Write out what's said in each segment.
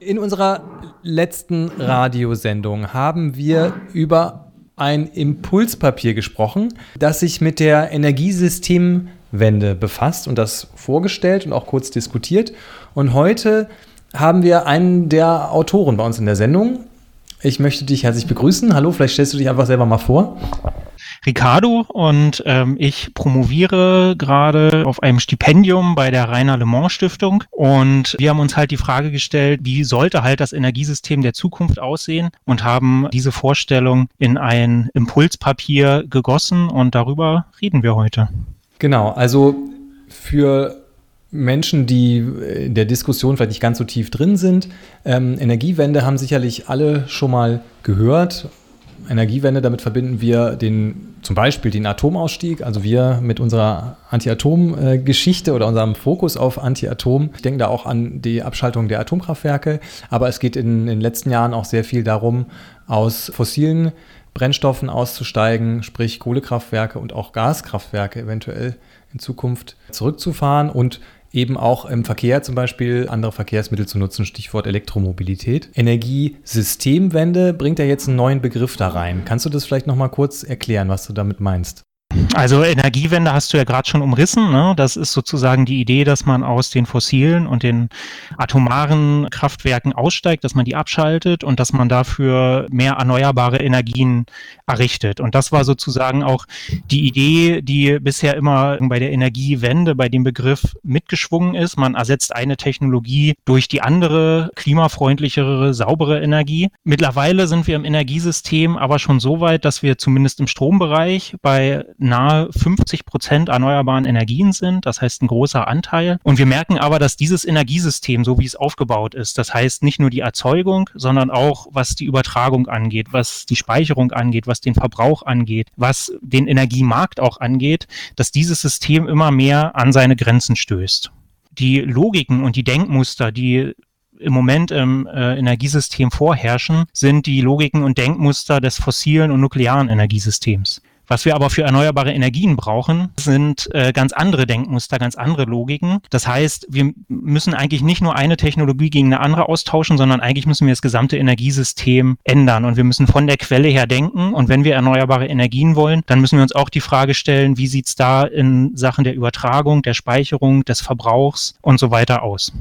In unserer letzten Radiosendung haben wir über ein Impulspapier gesprochen, das sich mit der Energiesystemwende befasst und das vorgestellt und auch kurz diskutiert. Und heute haben wir einen der Autoren bei uns in der Sendung. Ich möchte dich herzlich begrüßen. Hallo, vielleicht stellst du dich einfach selber mal vor. Ricardo und ähm, ich promoviere gerade auf einem Stipendium bei der Rainer Le Mans Stiftung und wir haben uns halt die Frage gestellt, wie sollte halt das Energiesystem der Zukunft aussehen und haben diese Vorstellung in ein Impulspapier gegossen und darüber reden wir heute. Genau, also für Menschen, die in der Diskussion vielleicht nicht ganz so tief drin sind. Ähm, Energiewende haben sicherlich alle schon mal gehört Energiewende, damit verbinden wir den, zum Beispiel den Atomausstieg, also wir mit unserer Anti-Atom-Geschichte oder unserem Fokus auf Anti-Atom. Ich denke da auch an die Abschaltung der Atomkraftwerke, aber es geht in, in den letzten Jahren auch sehr viel darum, aus fossilen Brennstoffen auszusteigen, sprich Kohlekraftwerke und auch Gaskraftwerke eventuell in Zukunft zurückzufahren und eben auch im Verkehr zum Beispiel andere Verkehrsmittel zu nutzen, Stichwort Elektromobilität. Energiesystemwende bringt ja jetzt einen neuen Begriff da rein. Kannst du das vielleicht nochmal kurz erklären, was du damit meinst? Also Energiewende hast du ja gerade schon umrissen. Ne? Das ist sozusagen die Idee, dass man aus den fossilen und den atomaren Kraftwerken aussteigt, dass man die abschaltet und dass man dafür mehr erneuerbare Energien errichtet. Und das war sozusagen auch die Idee, die bisher immer bei der Energiewende, bei dem Begriff mitgeschwungen ist. Man ersetzt eine Technologie durch die andere, klimafreundlichere, saubere Energie. Mittlerweile sind wir im Energiesystem aber schon so weit, dass wir zumindest im Strombereich bei nahe 50 Prozent erneuerbaren Energien sind. Das heißt ein großer Anteil. Und wir merken aber, dass dieses Energiesystem, so wie es aufgebaut ist, das heißt nicht nur die Erzeugung, sondern auch was die Übertragung angeht, was die Speicherung angeht, was den Verbrauch angeht, was den Energiemarkt auch angeht, dass dieses System immer mehr an seine Grenzen stößt. Die Logiken und die Denkmuster, die im Moment im äh, Energiesystem vorherrschen, sind die Logiken und Denkmuster des fossilen und nuklearen Energiesystems. Was wir aber für erneuerbare Energien brauchen, sind äh, ganz andere Denkmuster, ganz andere Logiken. Das heißt, wir müssen eigentlich nicht nur eine Technologie gegen eine andere austauschen, sondern eigentlich müssen wir das gesamte Energiesystem ändern und wir müssen von der Quelle her denken. Und wenn wir erneuerbare Energien wollen, dann müssen wir uns auch die Frage stellen, wie sieht's da in Sachen der Übertragung, der Speicherung, des Verbrauchs und so weiter aus.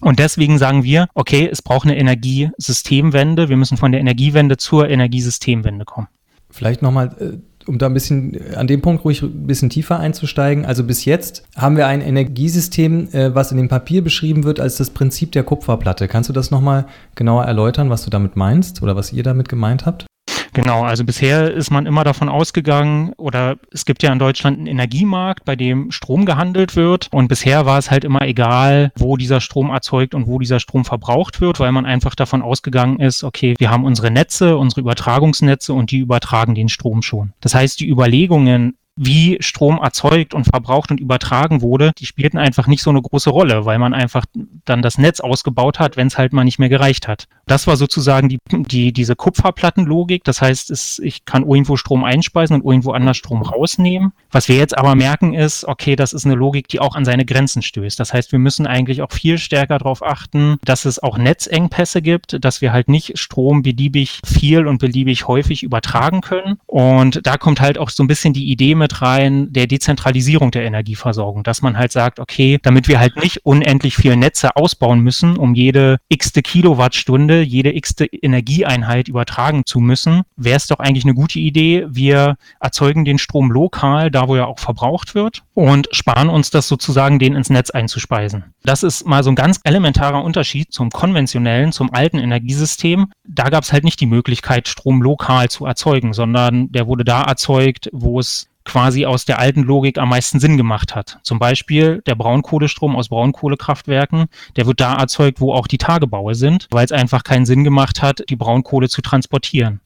Und deswegen sagen wir, okay, es braucht eine Energiesystemwende. Wir müssen von der Energiewende zur Energiesystemwende kommen. Vielleicht nochmal äh, um da ein bisschen an dem Punkt ruhig ein bisschen tiefer einzusteigen. Also bis jetzt haben wir ein Energiesystem, äh, was in dem Papier beschrieben wird als das Prinzip der Kupferplatte. Kannst du das nochmal genauer erläutern, was du damit meinst oder was ihr damit gemeint habt? Genau, also bisher ist man immer davon ausgegangen, oder es gibt ja in Deutschland einen Energiemarkt, bei dem Strom gehandelt wird. Und bisher war es halt immer egal, wo dieser Strom erzeugt und wo dieser Strom verbraucht wird, weil man einfach davon ausgegangen ist, okay, wir haben unsere Netze, unsere Übertragungsnetze und die übertragen den Strom schon. Das heißt, die Überlegungen, wie Strom erzeugt und verbraucht und übertragen wurde, die spielten einfach nicht so eine große Rolle, weil man einfach dann das Netz ausgebaut hat, wenn es halt mal nicht mehr gereicht hat. Das war sozusagen die, die, diese Kupferplattenlogik. Das heißt, es, ich kann irgendwo Strom einspeisen und irgendwo anders Strom rausnehmen. Was wir jetzt aber merken ist, okay, das ist eine Logik, die auch an seine Grenzen stößt. Das heißt, wir müssen eigentlich auch viel stärker darauf achten, dass es auch Netzengpässe gibt, dass wir halt nicht Strom beliebig viel und beliebig häufig übertragen können. Und da kommt halt auch so ein bisschen die Idee mit rein der Dezentralisierung der Energieversorgung, dass man halt sagt, okay, damit wir halt nicht unendlich viele Netze ausbauen müssen, um jede x-te Kilowattstunde, jede x-te Energieeinheit übertragen zu müssen, wäre es doch eigentlich eine gute Idee, wir erzeugen den Strom lokal, da wo er auch verbraucht wird und sparen uns das sozusagen, den ins Netz einzuspeisen. Das ist mal so ein ganz elementarer Unterschied zum konventionellen, zum alten Energiesystem. Da gab es halt nicht die Möglichkeit, Strom lokal zu erzeugen, sondern der wurde da erzeugt, wo es quasi aus der alten Logik am meisten Sinn gemacht hat. Zum Beispiel der Braunkohlestrom aus Braunkohlekraftwerken, der wird da erzeugt, wo auch die Tagebaue sind, weil es einfach keinen Sinn gemacht hat, die Braunkohle zu transportieren.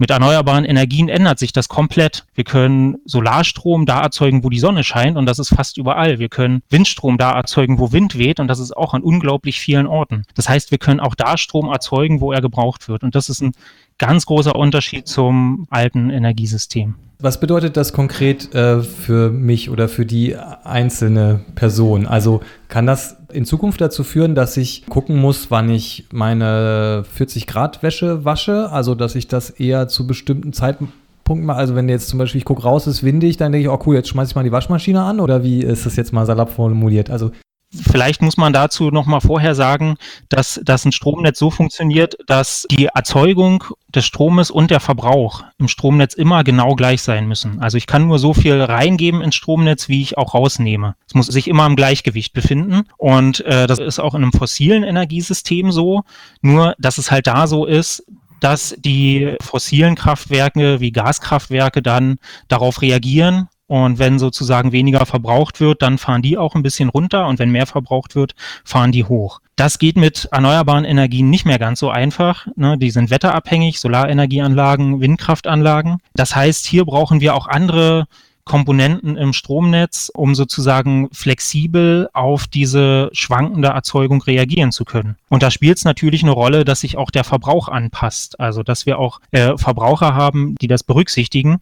Mit erneuerbaren Energien ändert sich das komplett. Wir können Solarstrom da erzeugen, wo die Sonne scheint und das ist fast überall. Wir können Windstrom da erzeugen, wo Wind weht und das ist auch an unglaublich vielen Orten. Das heißt, wir können auch da Strom erzeugen, wo er gebraucht wird und das ist ein ganz großer Unterschied zum alten Energiesystem. Was bedeutet das konkret äh, für mich oder für die einzelne Person? Also kann das in Zukunft dazu führen, dass ich gucken muss, wann ich meine 40 Grad Wäsche wasche? Also dass ich das eher zu bestimmten Zeitpunkten mache? Also wenn jetzt zum Beispiel ich gucke raus, ist windig, dann denke ich, oh cool, jetzt schmeiße ich mal die Waschmaschine an oder wie ist das jetzt mal salopp formuliert? Also Vielleicht muss man dazu nochmal vorher sagen, dass, dass ein Stromnetz so funktioniert, dass die Erzeugung des Stromes und der Verbrauch im Stromnetz immer genau gleich sein müssen. Also ich kann nur so viel reingeben ins Stromnetz, wie ich auch rausnehme. Es muss sich immer im Gleichgewicht befinden. Und äh, das ist auch in einem fossilen Energiesystem so. Nur, dass es halt da so ist, dass die fossilen Kraftwerke wie Gaskraftwerke dann darauf reagieren und wenn sozusagen weniger verbraucht wird, dann fahren die auch ein bisschen runter und wenn mehr verbraucht wird, fahren die hoch. Das geht mit erneuerbaren Energien nicht mehr ganz so einfach. Ne? Die sind wetterabhängig, Solarenergieanlagen, Windkraftanlagen. Das heißt, hier brauchen wir auch andere Komponenten im Stromnetz, um sozusagen flexibel auf diese schwankende Erzeugung reagieren zu können. Und da spielt es natürlich eine Rolle, dass sich auch der Verbrauch anpasst. Also dass wir auch äh, Verbraucher haben, die das berücksichtigen.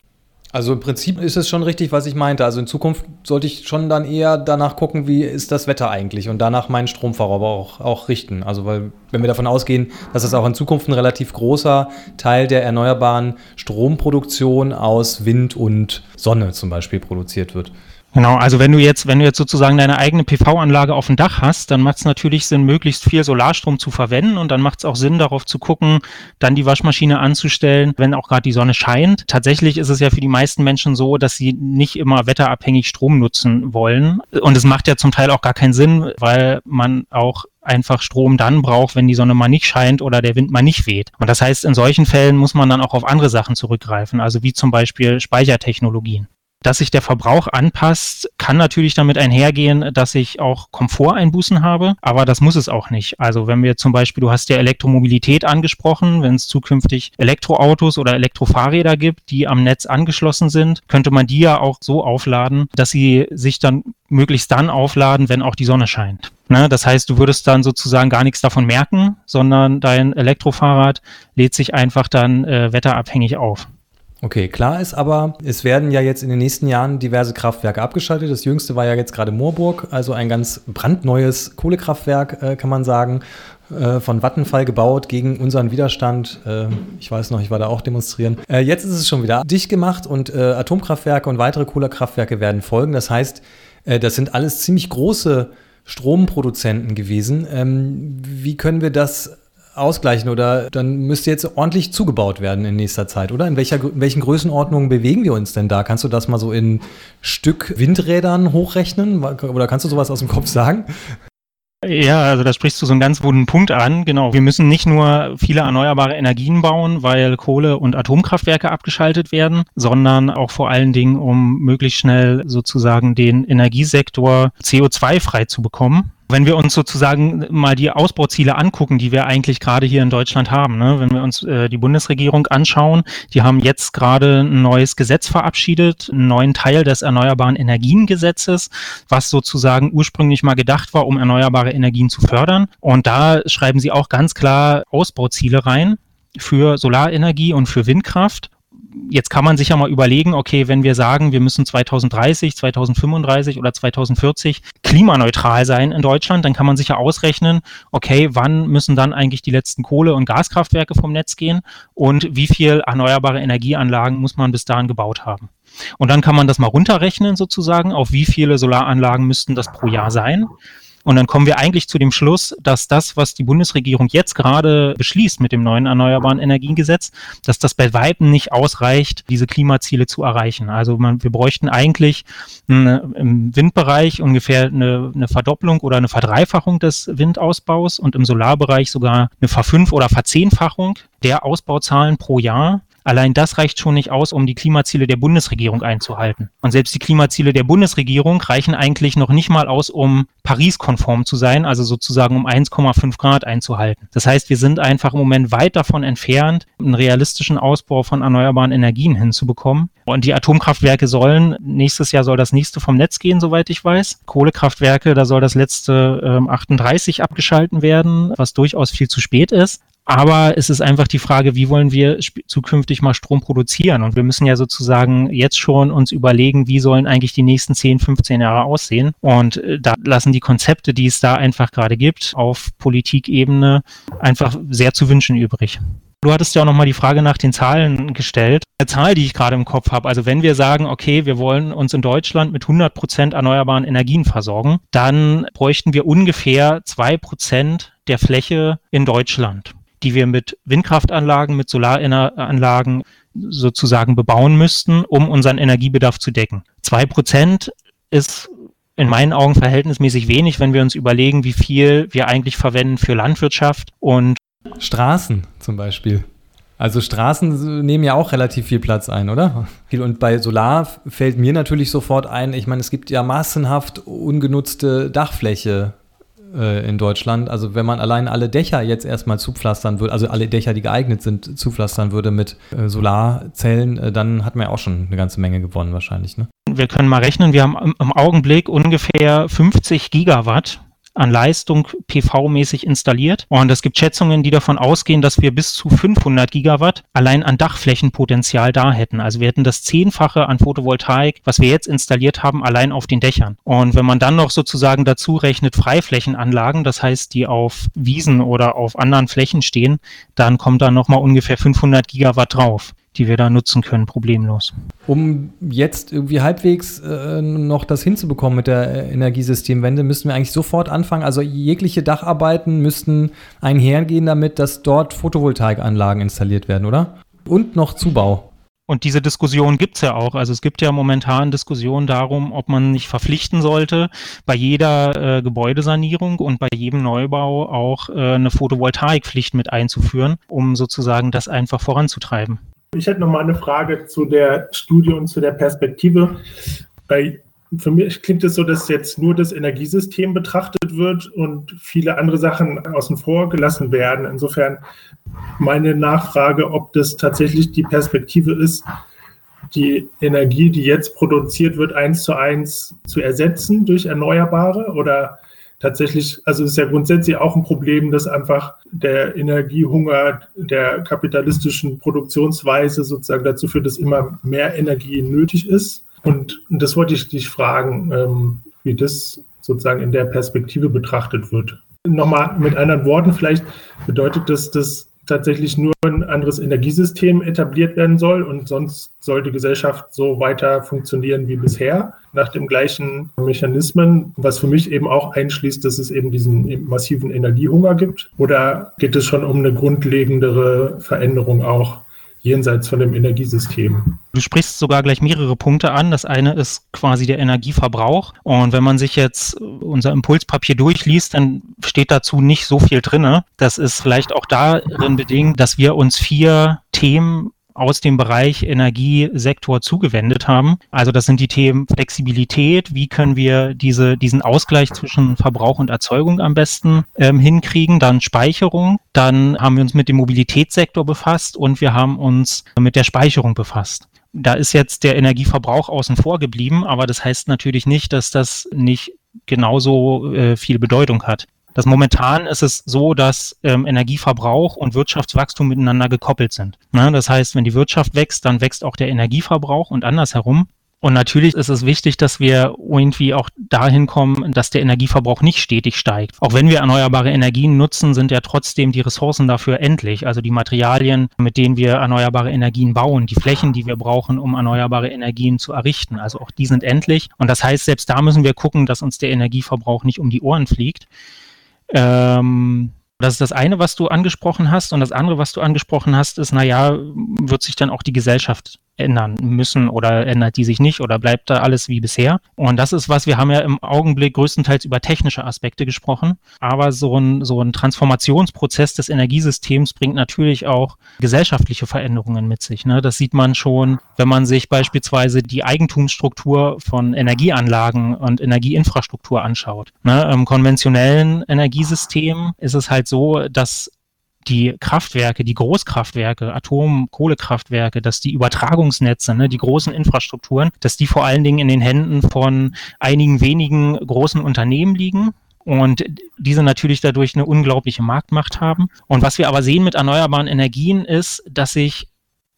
Also im Prinzip ist es schon richtig, was ich meinte. Also in Zukunft sollte ich schon dann eher danach gucken, wie ist das Wetter eigentlich und danach meinen Stromverbrauch auch, auch richten. Also weil wenn wir davon ausgehen, dass es auch in Zukunft ein relativ großer Teil der erneuerbaren Stromproduktion aus Wind und Sonne zum Beispiel produziert wird. Genau, also wenn du jetzt, wenn du jetzt sozusagen deine eigene PV-Anlage auf dem Dach hast, dann macht es natürlich Sinn, möglichst viel Solarstrom zu verwenden und dann macht es auch Sinn, darauf zu gucken, dann die Waschmaschine anzustellen, wenn auch gerade die Sonne scheint. Tatsächlich ist es ja für die meisten Menschen so, dass sie nicht immer wetterabhängig Strom nutzen wollen. Und es macht ja zum Teil auch gar keinen Sinn, weil man auch einfach Strom dann braucht, wenn die Sonne mal nicht scheint oder der Wind mal nicht weht. Und das heißt, in solchen Fällen muss man dann auch auf andere Sachen zurückgreifen, also wie zum Beispiel Speichertechnologien. Dass sich der Verbrauch anpasst, kann natürlich damit einhergehen, dass ich auch Komforteinbußen habe, aber das muss es auch nicht. Also wenn wir zum Beispiel, du hast ja Elektromobilität angesprochen, wenn es zukünftig Elektroautos oder Elektrofahrräder gibt, die am Netz angeschlossen sind, könnte man die ja auch so aufladen, dass sie sich dann möglichst dann aufladen, wenn auch die Sonne scheint. Ne, das heißt, du würdest dann sozusagen gar nichts davon merken, sondern dein Elektrofahrrad lädt sich einfach dann äh, wetterabhängig auf. Okay, klar ist aber, es werden ja jetzt in den nächsten Jahren diverse Kraftwerke abgeschaltet. Das jüngste war ja jetzt gerade Moorburg, also ein ganz brandneues Kohlekraftwerk, äh, kann man sagen, äh, von Vattenfall gebaut gegen unseren Widerstand. Äh, ich weiß noch, ich war da auch demonstrieren. Äh, jetzt ist es schon wieder dicht gemacht und äh, Atomkraftwerke und weitere Kohlekraftwerke werden folgen. Das heißt, äh, das sind alles ziemlich große Stromproduzenten gewesen. Ähm, wie können wir das ausgleichen oder dann müsste jetzt ordentlich zugebaut werden in nächster Zeit, oder? In, welcher, in welchen Größenordnungen bewegen wir uns denn da? Kannst du das mal so in Stück Windrädern hochrechnen oder kannst du sowas aus dem Kopf sagen? Ja, also da sprichst du so einen ganz guten Punkt an. Genau. Wir müssen nicht nur viele erneuerbare Energien bauen, weil Kohle- und Atomkraftwerke abgeschaltet werden, sondern auch vor allen Dingen, um möglichst schnell sozusagen den Energiesektor CO2-frei zu bekommen. Wenn wir uns sozusagen mal die Ausbauziele angucken, die wir eigentlich gerade hier in Deutschland haben, ne? wenn wir uns äh, die Bundesregierung anschauen, die haben jetzt gerade ein neues Gesetz verabschiedet, einen neuen Teil des Erneuerbaren Energiengesetzes, was sozusagen ursprünglich mal gedacht war, um erneuerbare Energien zu fördern. Und da schreiben sie auch ganz klar Ausbauziele rein für Solarenergie und für Windkraft jetzt kann man sich ja mal überlegen, okay, wenn wir sagen, wir müssen 2030, 2035 oder 2040 klimaneutral sein in Deutschland, dann kann man sich ja ausrechnen, okay, wann müssen dann eigentlich die letzten Kohle- und Gaskraftwerke vom Netz gehen und wie viel erneuerbare Energieanlagen muss man bis dahin gebaut haben. Und dann kann man das mal runterrechnen sozusagen, auf wie viele Solaranlagen müssten das pro Jahr sein. Und dann kommen wir eigentlich zu dem Schluss, dass das, was die Bundesregierung jetzt gerade beschließt mit dem neuen Erneuerbaren Energiengesetz, dass das bei Weitem nicht ausreicht, diese Klimaziele zu erreichen. Also man, wir bräuchten eigentlich eine, im Windbereich ungefähr eine, eine Verdopplung oder eine Verdreifachung des Windausbaus und im Solarbereich sogar eine Verfünf- oder Verzehnfachung der Ausbauzahlen pro Jahr. Allein das reicht schon nicht aus, um die Klimaziele der Bundesregierung einzuhalten. Und selbst die Klimaziele der Bundesregierung reichen eigentlich noch nicht mal aus, um Paris-konform zu sein, also sozusagen um 1,5 Grad einzuhalten. Das heißt, wir sind einfach im Moment weit davon entfernt, einen realistischen Ausbau von erneuerbaren Energien hinzubekommen. Und die Atomkraftwerke sollen, nächstes Jahr soll das nächste vom Netz gehen, soweit ich weiß. Kohlekraftwerke, da soll das letzte ähm, 38 abgeschalten werden, was durchaus viel zu spät ist. Aber es ist einfach die Frage, wie wollen wir zukünftig mal Strom produzieren? Und wir müssen ja sozusagen jetzt schon uns überlegen, wie sollen eigentlich die nächsten 10, 15 Jahre aussehen? Und äh, da lassen die Konzepte, die es da einfach gerade gibt, auf Politikebene einfach sehr zu wünschen übrig. Du hattest ja auch nochmal die Frage nach den Zahlen gestellt. Eine Zahl, die ich gerade im Kopf habe. Also wenn wir sagen, okay, wir wollen uns in Deutschland mit 100 Prozent erneuerbaren Energien versorgen, dann bräuchten wir ungefähr zwei Prozent der Fläche in Deutschland, die wir mit Windkraftanlagen, mit Solaranlagen sozusagen bebauen müssten, um unseren Energiebedarf zu decken. Zwei Prozent ist in meinen Augen verhältnismäßig wenig, wenn wir uns überlegen, wie viel wir eigentlich verwenden für Landwirtschaft und Straßen zum Beispiel. Also Straßen nehmen ja auch relativ viel Platz ein, oder? Und bei Solar fällt mir natürlich sofort ein, ich meine, es gibt ja massenhaft ungenutzte Dachfläche äh, in Deutschland. Also wenn man allein alle Dächer jetzt erstmal zupflastern würde, also alle Dächer, die geeignet sind, zupflastern würde mit äh, Solarzellen, äh, dann hat man ja auch schon eine ganze Menge gewonnen wahrscheinlich. Ne? Wir können mal rechnen, wir haben im Augenblick ungefähr 50 Gigawatt an Leistung PV-mäßig installiert. Und es gibt Schätzungen, die davon ausgehen, dass wir bis zu 500 Gigawatt allein an Dachflächenpotenzial da hätten. Also wir hätten das Zehnfache an Photovoltaik, was wir jetzt installiert haben, allein auf den Dächern. Und wenn man dann noch sozusagen dazu rechnet Freiflächenanlagen, das heißt, die auf Wiesen oder auf anderen Flächen stehen, dann kommt da nochmal ungefähr 500 Gigawatt drauf die wir da nutzen können, problemlos. Um jetzt irgendwie halbwegs äh, noch das hinzubekommen mit der äh, Energiesystemwende, müssen wir eigentlich sofort anfangen. Also jegliche Dacharbeiten müssten einhergehen damit, dass dort Photovoltaikanlagen installiert werden, oder? Und noch Zubau. Und diese Diskussion gibt's ja auch. Also es gibt ja momentan Diskussionen darum, ob man nicht verpflichten sollte, bei jeder äh, Gebäudesanierung und bei jedem Neubau auch äh, eine Photovoltaikpflicht mit einzuführen, um sozusagen das einfach voranzutreiben. Ich hätte noch mal eine Frage zu der Studie und zu der Perspektive. Bei, für mich klingt es so, dass jetzt nur das Energiesystem betrachtet wird und viele andere Sachen außen vor gelassen werden. Insofern meine Nachfrage, ob das tatsächlich die Perspektive ist, die Energie, die jetzt produziert wird, eins zu eins zu ersetzen durch Erneuerbare oder tatsächlich, also es ist ja grundsätzlich auch ein Problem, dass einfach der Energiehunger der kapitalistischen Produktionsweise sozusagen dazu führt, dass immer mehr Energie nötig ist. Und das wollte ich dich fragen, ähm, wie das sozusagen in der Perspektive betrachtet wird. Nochmal mit anderen Worten, vielleicht bedeutet das, dass tatsächlich nur ein anderes Energiesystem etabliert werden soll und sonst soll die Gesellschaft so weiter funktionieren wie bisher, nach dem gleichen Mechanismen, was für mich eben auch einschließt, dass es eben diesen massiven Energiehunger gibt? Oder geht es schon um eine grundlegendere Veränderung auch jenseits von dem Energiesystem. Du sprichst sogar gleich mehrere Punkte an. Das eine ist quasi der Energieverbrauch. Und wenn man sich jetzt unser Impulspapier durchliest, dann steht dazu nicht so viel drinne. Das ist vielleicht auch darin bedingt, dass wir uns vier Themen aus dem Bereich Energiesektor zugewendet haben. Also das sind die Themen Flexibilität, wie können wir diese, diesen Ausgleich zwischen Verbrauch und Erzeugung am besten ähm, hinkriegen, dann Speicherung, dann haben wir uns mit dem Mobilitätssektor befasst und wir haben uns mit der Speicherung befasst. Da ist jetzt der Energieverbrauch außen vor geblieben, aber das heißt natürlich nicht, dass das nicht genauso äh, viel Bedeutung hat. Das momentan ist es so, dass ähm, Energieverbrauch und Wirtschaftswachstum miteinander gekoppelt sind. Ne? Das heißt, wenn die Wirtschaft wächst, dann wächst auch der Energieverbrauch und andersherum. Und natürlich ist es wichtig, dass wir irgendwie auch dahin kommen, dass der Energieverbrauch nicht stetig steigt. Auch wenn wir erneuerbare Energien nutzen, sind ja trotzdem die Ressourcen dafür endlich. Also die Materialien, mit denen wir erneuerbare Energien bauen, die Flächen, die wir brauchen, um erneuerbare Energien zu errichten. Also auch die sind endlich. Und das heißt, selbst da müssen wir gucken, dass uns der Energieverbrauch nicht um die Ohren fliegt. Ähm, das ist das eine, was du angesprochen hast. Und das andere, was du angesprochen hast, ist, naja, wird sich dann auch die Gesellschaft ändern müssen oder ändert die sich nicht oder bleibt da alles wie bisher? Und das ist was, wir haben ja im Augenblick größtenteils über technische Aspekte gesprochen, aber so ein, so ein Transformationsprozess des Energiesystems bringt natürlich auch gesellschaftliche Veränderungen mit sich. Ne? Das sieht man schon, wenn man sich beispielsweise die Eigentumsstruktur von Energieanlagen und Energieinfrastruktur anschaut. Ne? Im konventionellen Energiesystem ist es halt so, dass die Kraftwerke, die Großkraftwerke, Atom-, Kohlekraftwerke, dass die Übertragungsnetze, ne, die großen Infrastrukturen, dass die vor allen Dingen in den Händen von einigen wenigen großen Unternehmen liegen und diese natürlich dadurch eine unglaubliche Marktmacht haben. Und was wir aber sehen mit erneuerbaren Energien ist, dass sich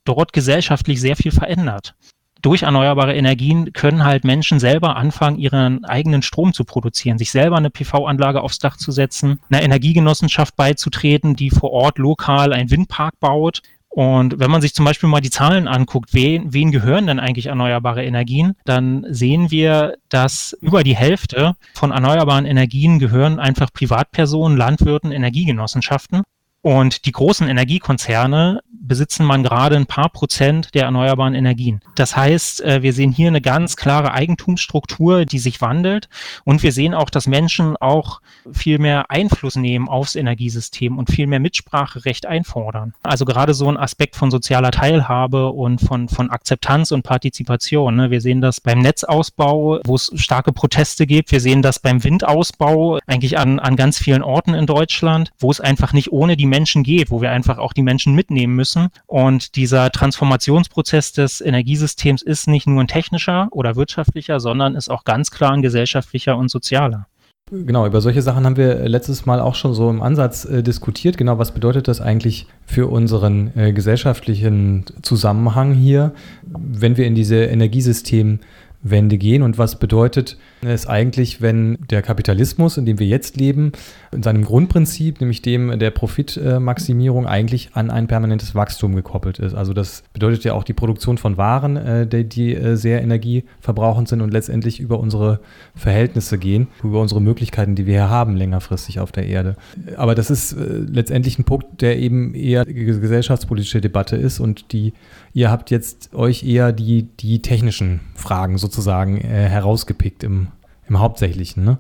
dort gesellschaftlich sehr viel verändert durch erneuerbare Energien können halt Menschen selber anfangen, ihren eigenen Strom zu produzieren, sich selber eine PV-Anlage aufs Dach zu setzen, einer Energiegenossenschaft beizutreten, die vor Ort lokal einen Windpark baut. Und wenn man sich zum Beispiel mal die Zahlen anguckt, wen, wen gehören denn eigentlich erneuerbare Energien, dann sehen wir, dass über die Hälfte von erneuerbaren Energien gehören einfach Privatpersonen, Landwirten, Energiegenossenschaften. Und die großen Energiekonzerne besitzen man gerade ein paar Prozent der erneuerbaren Energien. Das heißt, äh, wir sehen hier eine ganz klare Eigentumsstruktur, die sich wandelt. Und wir sehen auch, dass Menschen auch viel mehr Einfluss nehmen aufs Energiesystem und viel mehr Mitspracherecht einfordern. Also gerade so ein Aspekt von sozialer Teilhabe und von, von Akzeptanz und Partizipation. Ne? Wir sehen das beim Netzausbau, wo es starke Proteste gibt. Wir sehen das beim Windausbau, eigentlich an, an ganz vielen Orten in Deutschland, wo es einfach nicht ohne die Menschen geht, wo wir einfach auch die Menschen mitnehmen müssen. Und dieser Transformationsprozess des Energiesystems ist nicht nur ein technischer oder wirtschaftlicher, sondern ist auch ganz klar ein gesellschaftlicher und sozialer. Genau, über solche Sachen haben wir letztes Mal auch schon so im Ansatz äh, diskutiert. Genau, was bedeutet das eigentlich für unseren äh, gesellschaftlichen Zusammenhang hier, wenn wir in diese Energiesystem Wende gehen und was bedeutet es eigentlich, wenn der Kapitalismus, in dem wir jetzt leben, in seinem Grundprinzip, nämlich dem der Profitmaximierung, eigentlich an ein permanentes Wachstum gekoppelt ist. Also das bedeutet ja auch die Produktion von Waren, äh, die, äh, sehr energieverbrauchend sind und letztendlich über unsere Verhältnisse gehen, über unsere Möglichkeiten, die wir hier haben, längerfristig auf der Erde. Aber das ist äh, letztendlich ein Punkt, der eben eher gesellschaftspolitische Debatte ist und die ihr habt jetzt euch eher die, die technischen Fragen sozusagen herausgepickt im, im Hauptsächlichen, ne?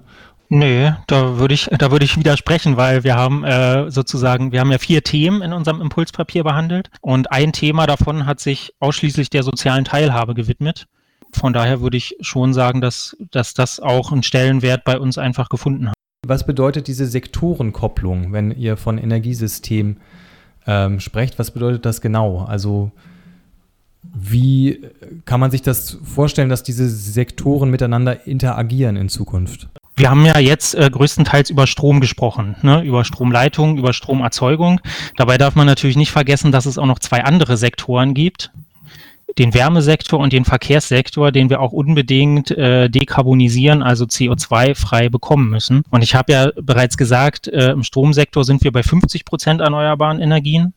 Nee, da würde ich, da würde ich widersprechen, weil wir haben äh, sozusagen, wir haben ja vier Themen in unserem Impulspapier behandelt und ein Thema davon hat sich ausschließlich der sozialen Teilhabe gewidmet. Von daher würde ich schon sagen, dass, dass das auch einen Stellenwert bei uns einfach gefunden hat. Was bedeutet diese Sektorenkopplung, wenn ihr von Energiesystem ähm, sprecht? Was bedeutet das genau? Also wie kann man sich das vorstellen, dass diese Sektoren miteinander interagieren in Zukunft? Wir haben ja jetzt äh, größtenteils über Strom gesprochen, ne? über Stromleitung, über Stromerzeugung. Dabei darf man natürlich nicht vergessen, dass es auch noch zwei andere Sektoren gibt. Den Wärmesektor und den Verkehrssektor, den wir auch unbedingt äh, dekarbonisieren, also CO2-frei bekommen müssen. Und ich habe ja bereits gesagt, äh, im Stromsektor sind wir bei 50 Prozent erneuerbaren Energien.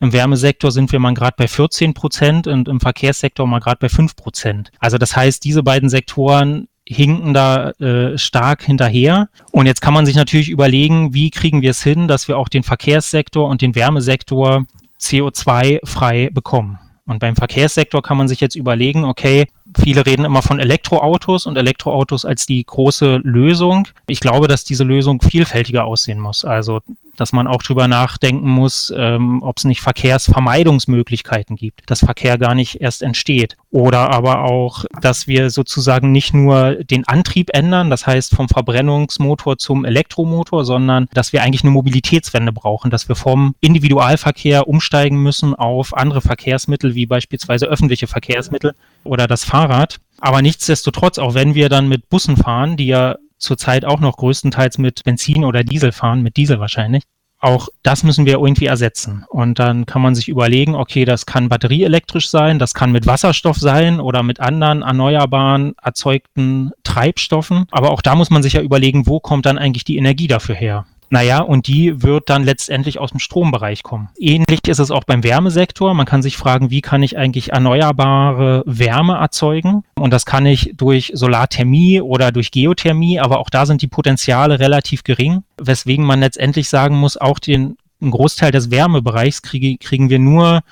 Im Wärmesektor sind wir mal gerade bei 14 Prozent und im Verkehrssektor mal gerade bei 5 Prozent. Also das heißt, diese beiden Sektoren hinken da äh, stark hinterher. Und jetzt kann man sich natürlich überlegen, wie kriegen wir es hin, dass wir auch den Verkehrssektor und den Wärmesektor CO2-frei bekommen. Und beim Verkehrssektor kann man sich jetzt überlegen, okay, viele reden immer von Elektroautos und Elektroautos als die große Lösung. Ich glaube, dass diese Lösung vielfältiger aussehen muss. Also dass man auch drüber nachdenken muss, ähm, ob es nicht Verkehrsvermeidungsmöglichkeiten gibt, dass Verkehr gar nicht erst entsteht. Oder aber auch, dass wir sozusagen nicht nur den Antrieb ändern, das heißt vom Verbrennungsmotor zum Elektromotor, sondern dass wir eigentlich eine Mobilitätswende brauchen, dass wir vom Individualverkehr umsteigen müssen auf andere Verkehrsmittel, wie beispielsweise öffentliche Verkehrsmittel oder das Fahrrad. Aber nichtsdestotrotz, auch wenn wir dann mit Bussen fahren, die ja zurzeit auch noch größtenteils mit Benzin oder Diesel fahren, mit Diesel wahrscheinlich. Auch das müssen wir irgendwie ersetzen. Und dann kann man sich überlegen, okay, das kann batterieelektrisch sein, das kann mit Wasserstoff sein oder mit anderen erneuerbaren erzeugten Treibstoffen. Aber auch da muss man sich ja überlegen, wo kommt dann eigentlich die Energie dafür her? Naja, und die wird dann letztendlich aus dem Strombereich kommen. Ähnlich ist es auch beim Wärmesektor. Man kann sich fragen, wie kann ich eigentlich erneuerbare Wärme erzeugen? Und das kann ich durch Solarthermie oder durch Geothermie, aber auch da sind die Potenziale relativ gering, weswegen man letztendlich sagen muss, auch den einen Großteil des Wärmebereichs kriege, kriegen wir nur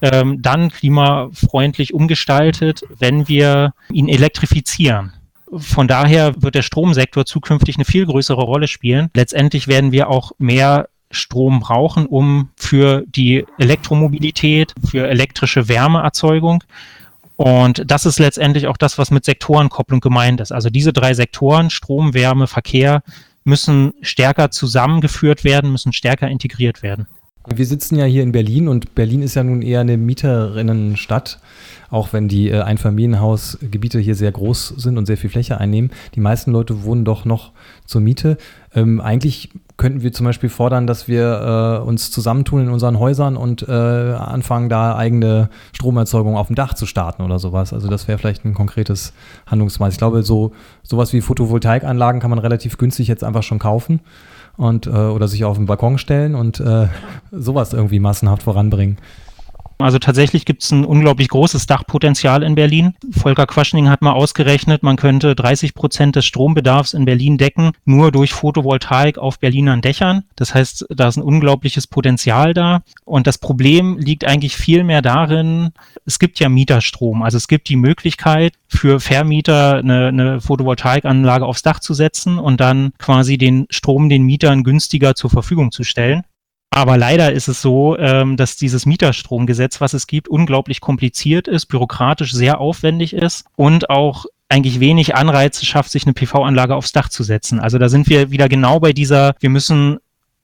ähm, dann klimafreundlich umgestaltet, wenn wir ihn elektrifizieren. Von daher wird der Stromsektor zukünftig eine viel größere Rolle spielen. Letztendlich werden wir auch mehr Strom brauchen, um für die Elektromobilität, für elektrische Wärmeerzeugung. Und das ist letztendlich auch das, was mit Sektorenkopplung gemeint ist. Also diese drei Sektoren, Strom, Wärme, Verkehr, müssen stärker zusammengeführt werden, müssen stärker integriert werden. Wir sitzen ja hier in Berlin und Berlin ist ja nun eher eine Mieterinnenstadt, auch wenn die äh, Einfamilienhausgebiete hier sehr groß sind und sehr viel Fläche einnehmen. Die meisten Leute wohnen doch noch zur Miete. Ähm, eigentlich könnten wir zum Beispiel fordern, dass wir äh, uns zusammentun in unseren Häusern und äh, anfangen, da eigene Stromerzeugung auf dem Dach zu starten oder sowas. Also das wäre vielleicht ein konkretes Handlungsmaß. Ich glaube, so sowas wie Photovoltaikanlagen kann man relativ günstig jetzt einfach schon kaufen und äh, oder sich auf den Balkon stellen und äh, sowas irgendwie massenhaft voranbringen. Also tatsächlich gibt es ein unglaublich großes Dachpotenzial in Berlin. Volker Quaschning hat mal ausgerechnet, man könnte 30 Prozent des Strombedarfs in Berlin decken, nur durch Photovoltaik auf Berlinern Dächern. Das heißt, da ist ein unglaubliches Potenzial da. Und das Problem liegt eigentlich viel mehr darin, es gibt ja Mieterstrom. Also es gibt die Möglichkeit für Vermieter eine, eine Photovoltaikanlage aufs Dach zu setzen und dann quasi den Strom den Mietern günstiger zur Verfügung zu stellen. Aber leider ist es so, ähm, dass dieses Mieterstromgesetz, was es gibt, unglaublich kompliziert ist, bürokratisch sehr aufwendig ist und auch eigentlich wenig Anreize schafft, sich eine PV-Anlage aufs Dach zu setzen. Also da sind wir wieder genau bei dieser, wir müssen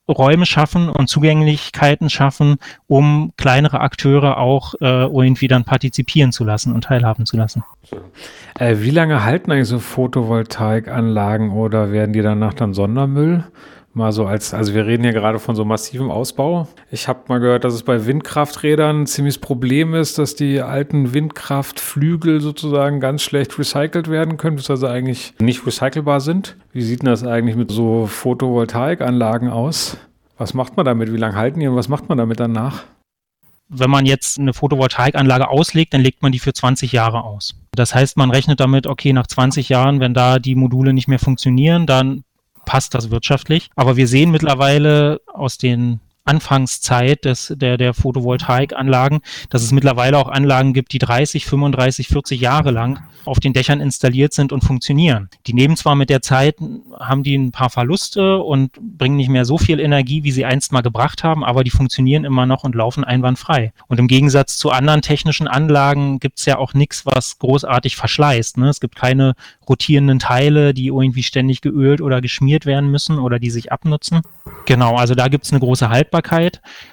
Räume schaffen und Zugänglichkeiten schaffen, um kleinere Akteure auch äh, irgendwie dann partizipieren zu lassen und teilhaben zu lassen. Äh, wie lange halten eigentlich so Photovoltaikanlagen oder werden die danach dann Sondermüll? Mal so als, also wir reden hier gerade von so massivem Ausbau. Ich habe mal gehört, dass es bei Windkrafträdern ein ziemliches Problem ist, dass die alten Windkraftflügel sozusagen ganz schlecht recycelt werden können, beziehungsweise eigentlich nicht recycelbar sind. Wie sieht denn das eigentlich mit so Photovoltaikanlagen aus? Was macht man damit? Wie lange halten die und was macht man damit danach? wenn man jetzt eine Photovoltaikanlage auslegt, dann legt man die für 20 Jahre aus. Das heißt, man rechnet damit, okay, nach 20 Jahren, wenn da die Module nicht mehr funktionieren, dann passt das wirtschaftlich. Aber wir sehen mittlerweile aus den Anfangszeit des, der, der Photovoltaikanlagen, dass es mittlerweile auch Anlagen gibt, die 30, 35, 40 Jahre lang auf den Dächern installiert sind und funktionieren. Die nehmen zwar mit der Zeit, haben die ein paar Verluste und bringen nicht mehr so viel Energie, wie sie einst mal gebracht haben, aber die funktionieren immer noch und laufen einwandfrei. Und im Gegensatz zu anderen technischen Anlagen gibt es ja auch nichts, was großartig verschleißt. Ne? Es gibt keine rotierenden Teile, die irgendwie ständig geölt oder geschmiert werden müssen oder die sich abnutzen. Genau, also da gibt es eine große Haltbarkeit.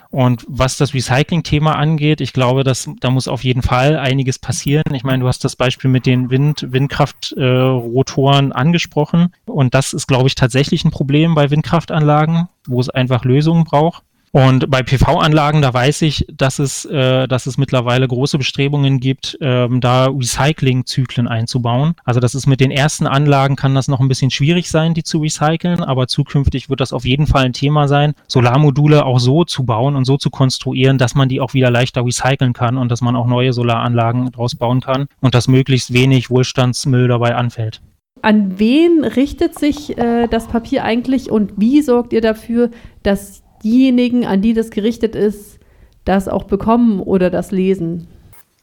Und was das Recycling-Thema angeht, ich glaube, dass, da muss auf jeden Fall einiges passieren. Ich meine, du hast das Beispiel mit den Wind, Windkraftrotoren äh, angesprochen. Und das ist, glaube ich, tatsächlich ein Problem bei Windkraftanlagen, wo es einfach Lösungen braucht. Und bei PV-Anlagen, da weiß ich, dass es, äh, dass es mittlerweile große Bestrebungen gibt, ähm, da Recycling-Zyklen einzubauen. Also das ist mit den ersten Anlagen kann das noch ein bisschen schwierig sein, die zu recyceln, aber zukünftig wird das auf jeden Fall ein Thema sein, Solarmodule auch so zu bauen und so zu konstruieren, dass man die auch wieder leichter recyceln kann und dass man auch neue Solaranlagen draus bauen kann und dass möglichst wenig Wohlstandsmüll dabei anfällt. An wen richtet sich äh, das Papier eigentlich und wie sorgt ihr dafür, dass diejenigen, an die das gerichtet ist, das auch bekommen oder das lesen?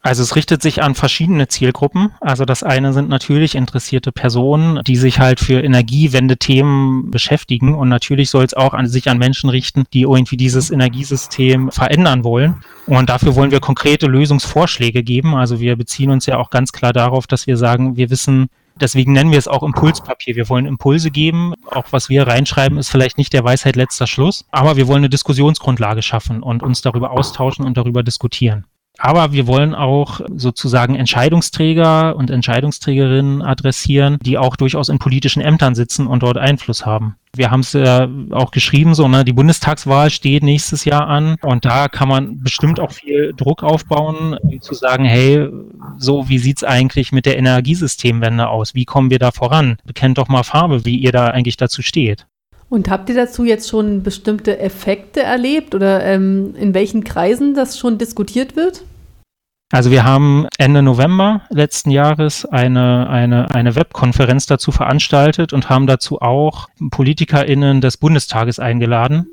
Also es richtet sich an verschiedene Zielgruppen. Also das eine sind natürlich interessierte Personen, die sich halt für Energiewende-Themen beschäftigen. Und natürlich soll es auch an sich an Menschen richten, die irgendwie dieses Energiesystem verändern wollen. Und dafür wollen wir konkrete Lösungsvorschläge geben. Also wir beziehen uns ja auch ganz klar darauf, dass wir sagen, wir wissen, Deswegen nennen wir es auch Impulspapier. Wir wollen Impulse geben. Auch was wir reinschreiben, ist vielleicht nicht der Weisheit letzter Schluss. Aber wir wollen eine Diskussionsgrundlage schaffen und uns darüber austauschen und darüber diskutieren. Aber wir wollen auch sozusagen Entscheidungsträger und Entscheidungsträgerinnen adressieren, die auch durchaus in politischen Ämtern sitzen und dort Einfluss haben. Wir haben es ja auch geschrieben, so, ne, die Bundestagswahl steht nächstes Jahr an und da kann man bestimmt auch viel Druck aufbauen, um zu sagen, hey, so, wie sieht's eigentlich mit der Energiesystemwende aus? Wie kommen wir da voran? Bekennt doch mal Farbe, wie ihr da eigentlich dazu steht. Und habt ihr dazu jetzt schon bestimmte Effekte erlebt oder ähm, in welchen Kreisen das schon diskutiert wird? Also wir haben Ende November letzten Jahres eine, eine, eine Webkonferenz dazu veranstaltet und haben dazu auch PolitikerInnen des Bundestages eingeladen.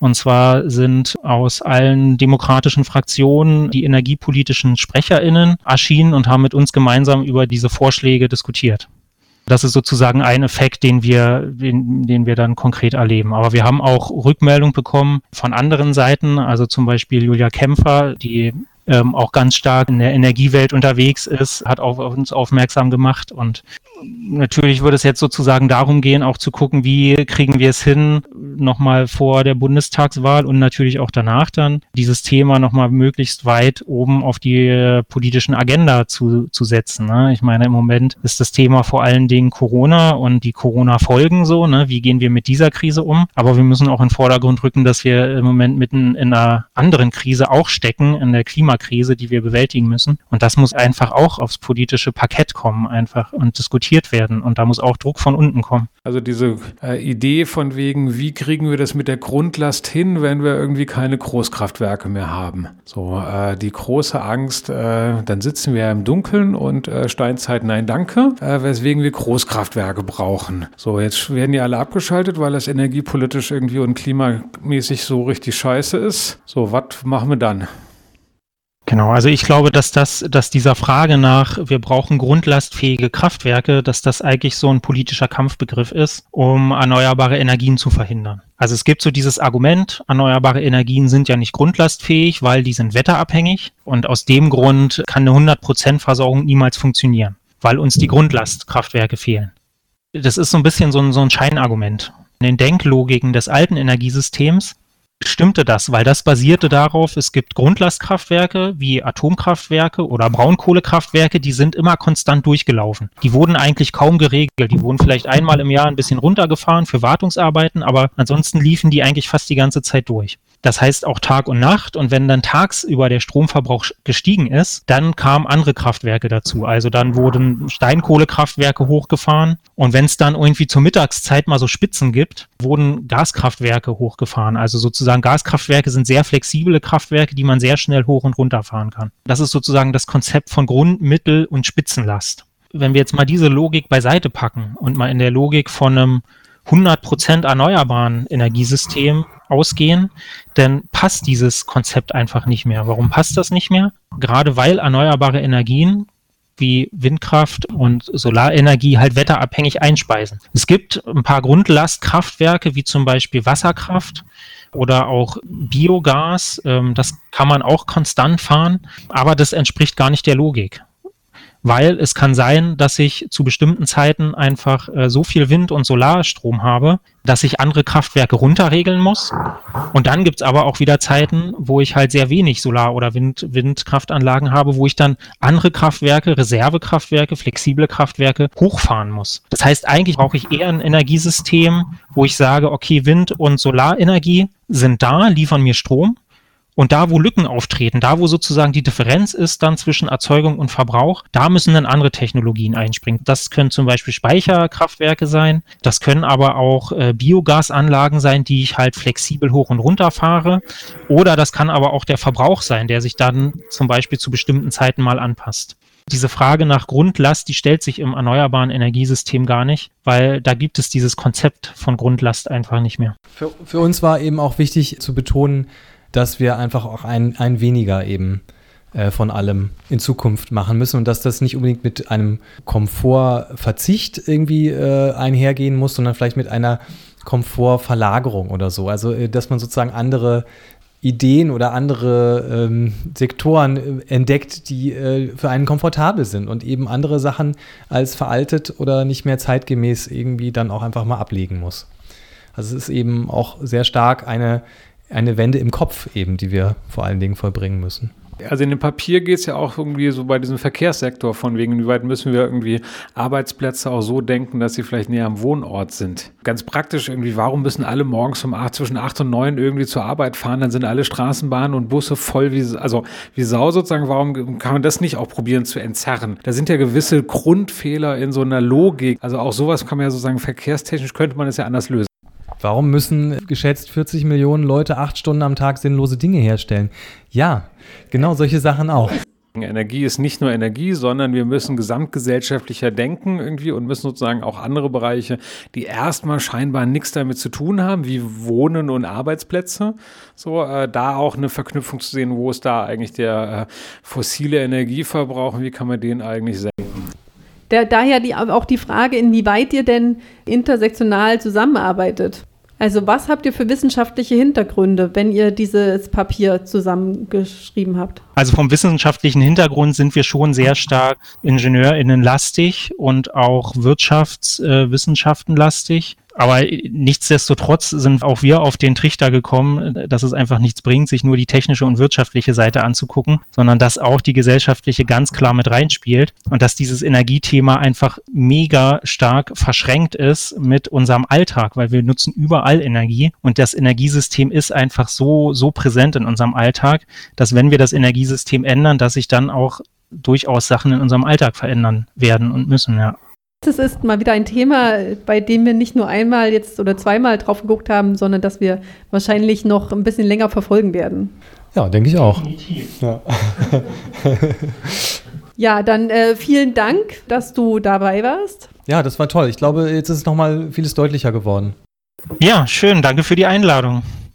Und zwar sind aus allen demokratischen Fraktionen die energiepolitischen SprecherInnen erschienen und haben mit uns gemeinsam über diese Vorschläge diskutiert. Das ist sozusagen ein Effekt, den wir, den, den wir dann konkret erleben. Aber wir haben auch Rückmeldung bekommen von anderen Seiten, also zum Beispiel Julia Kämpfer, die ähm, auch ganz stark in der Energiewelt unterwegs ist, hat auf, uns aufmerksam gemacht. Und natürlich würde es jetzt sozusagen darum gehen, auch zu gucken, wie kriegen wir es hin, nochmal vor der Bundestagswahl und natürlich auch danach dann dieses Thema nochmal möglichst weit oben auf die äh, politischen Agenda zu, zu setzen. Ne? Ich meine, im Moment ist das Thema vor allen Dingen Corona und die Corona-Folgen so. Ne? Wie gehen wir mit dieser Krise um? Aber wir müssen auch in den Vordergrund rücken, dass wir im Moment mitten in einer anderen Krise auch stecken, in der Klimakrise, die wir bewältigen müssen. Und das muss einfach auch aufs politische Parkett kommen einfach und diskutiert werden. Und da muss auch Druck von unten kommen. Also diese äh, Idee von wegen, wie kriegen wir das mit der Grundlast hin, wenn wir irgendwie keine Großkraftwerke mehr haben? So, äh, die große Angst, äh, dann sitzen wir im Dunkeln und äh, Steinzeit, nein, danke, äh, weswegen wir Großkraftwerke brauchen. So, jetzt werden die alle abgeschaltet, weil das energiepolitisch irgendwie und klimamäßig so richtig scheiße ist. So, was machen wir dann? Genau, also ich glaube, dass das, dass dieser Frage nach, wir brauchen grundlastfähige Kraftwerke, dass das eigentlich so ein politischer Kampfbegriff ist, um erneuerbare Energien zu verhindern. Also es gibt so dieses Argument, erneuerbare Energien sind ja nicht grundlastfähig, weil die sind wetterabhängig und aus dem Grund kann eine 100% Versorgung niemals funktionieren, weil uns die Grundlastkraftwerke fehlen. Das ist so ein bisschen so ein, so ein Scheinargument. In den Denklogiken des alten Energiesystems stimmte das, weil das basierte darauf, es gibt Grundlastkraftwerke wie Atomkraftwerke oder Braunkohlekraftwerke, die sind immer konstant durchgelaufen. Die wurden eigentlich kaum geregelt. Die wurden vielleicht einmal im Jahr ein bisschen runtergefahren für Wartungsarbeiten, aber ansonsten liefen die eigentlich fast die ganze Zeit durch. Das heißt auch Tag und Nacht. Und wenn dann tagsüber der Stromverbrauch gestiegen ist, dann kamen andere Kraftwerke dazu. Also dann wurden Steinkohlekraftwerke hochgefahren. Und wenn es dann irgendwie zur Mittagszeit mal so Spitzen gibt, wurden Gaskraftwerke hochgefahren. Also sozusagen Gaskraftwerke sind sehr flexible Kraftwerke, die man sehr schnell hoch und runter fahren kann. Das ist sozusagen das Konzept von Grund-, Mittel- und Spitzenlast. Wenn wir jetzt mal diese Logik beiseite packen und mal in der Logik von einem 100% erneuerbaren Energiesystem ausgehen, dann passt dieses Konzept einfach nicht mehr. Warum passt das nicht mehr? Gerade weil erneuerbare Energien wie Windkraft und Solarenergie halt wetterabhängig einspeisen. Es gibt ein paar Grundlastkraftwerke, wie zum Beispiel Wasserkraft oder auch Biogas. Ähm, das kann man auch konstant fahren, aber das entspricht gar nicht der Logik weil es kann sein, dass ich zu bestimmten Zeiten einfach äh, so viel Wind- und Solarstrom habe, dass ich andere Kraftwerke runterregeln muss. Und dann gibt's aber auch wieder Zeiten, wo ich halt sehr wenig Solar- oder Wind Windkraftanlagen habe, wo ich dann andere Kraftwerke, Reservekraftwerke, flexible Kraftwerke hochfahren muss. Das heißt, eigentlich brauche ich eher ein Energiesystem, wo ich sage, okay, Wind- und Solarenergie sind da, liefern mir Strom. Und da, wo Lücken auftreten, da, wo sozusagen die Differenz ist dann zwischen Erzeugung und Verbrauch, da müssen dann andere Technologien einspringen. Das können zum Beispiel Speicherkraftwerke sein. Das können aber auch äh, Biogasanlagen sein, die ich halt flexibel hoch und runter fahre. Oder das kann aber auch der Verbrauch sein, der sich dann zum Beispiel zu bestimmten Zeiten mal anpasst diese Frage nach Grundlast, die stellt sich im erneuerbaren Energiesystem gar nicht, weil da gibt es dieses Konzept von Grundlast einfach nicht mehr. Für, für uns war eben auch wichtig zu betonen, dass wir einfach auch ein, ein weniger eben äh, von allem in Zukunft machen müssen und dass das nicht unbedingt mit einem Komfortverzicht irgendwie äh, einhergehen muss, sondern vielleicht mit einer Komfortverlagerung oder so. Also, äh, dass man sozusagen andere Ideen oder andere ähm, Sektoren äh, entdeckt, die äh, für einen komfortabel sind und eben andere Sachen als veraltet oder nicht mehr zeitgemäß irgendwie dann auch einfach mal ablegen muss. Also es ist eben auch sehr stark eine eine Wende im Kopf eben, die wir vor allen Dingen vollbringen müssen. Also in dem Papier geht es ja auch irgendwie so bei diesem Verkehrssektor von wegen, wie weit müssen wir irgendwie Arbeitsplätze auch so denken, dass sie vielleicht näher am Wohnort sind. Ganz praktisch irgendwie, warum müssen alle morgens um acht, zwischen acht und neun irgendwie zur Arbeit fahren? Dann sind alle Straßenbahnen und Busse voll wie, also wie Sau sozusagen. Warum kann man das nicht auch probieren zu entzerren? Da sind ja gewisse Grundfehler in so einer Logik. Also auch sowas kann man ja sozusagen verkehrstechnisch könnte man es ja anders lösen. Warum müssen geschätzt 40 Millionen Leute acht Stunden am Tag sinnlose Dinge herstellen? Ja, genau solche Sachen auch. Energie ist nicht nur Energie, sondern wir müssen gesamtgesellschaftlicher denken irgendwie und müssen sozusagen auch andere Bereiche, die erstmal scheinbar nichts damit zu tun haben, wie Wohnen und Arbeitsplätze, so äh, da auch eine Verknüpfung zu sehen, wo ist da eigentlich der äh, fossile Energieverbrauch und wie kann man den eigentlich senken. Der, daher die, auch die Frage, inwieweit ihr denn intersektional zusammenarbeitet. Also was habt ihr für wissenschaftliche Hintergründe, wenn ihr dieses Papier zusammengeschrieben habt? Also vom wissenschaftlichen Hintergrund sind wir schon sehr stark IngenieurInnen-lastig und auch Wirtschaftswissenschaften lastig. Aber nichtsdestotrotz sind auch wir auf den Trichter gekommen, dass es einfach nichts bringt, sich nur die technische und wirtschaftliche Seite anzugucken, sondern dass auch die gesellschaftliche ganz klar mit reinspielt und dass dieses Energiethema einfach mega stark verschränkt ist mit unserem Alltag, weil wir nutzen überall Energie und das Energiesystem ist einfach so, so präsent in unserem Alltag, dass wenn wir das Energiesystem ändern, dass sich dann auch durchaus Sachen in unserem Alltag verändern werden und müssen, ja. Das ist mal wieder ein Thema, bei dem wir nicht nur einmal jetzt oder zweimal drauf geguckt haben, sondern dass wir wahrscheinlich noch ein bisschen länger verfolgen werden. Ja, denke ich auch. Ja, ja dann äh, vielen Dank, dass du dabei warst. Ja, das war toll. Ich glaube, jetzt ist es nochmal vieles deutlicher geworden. Ja, schön. Danke für die Einladung.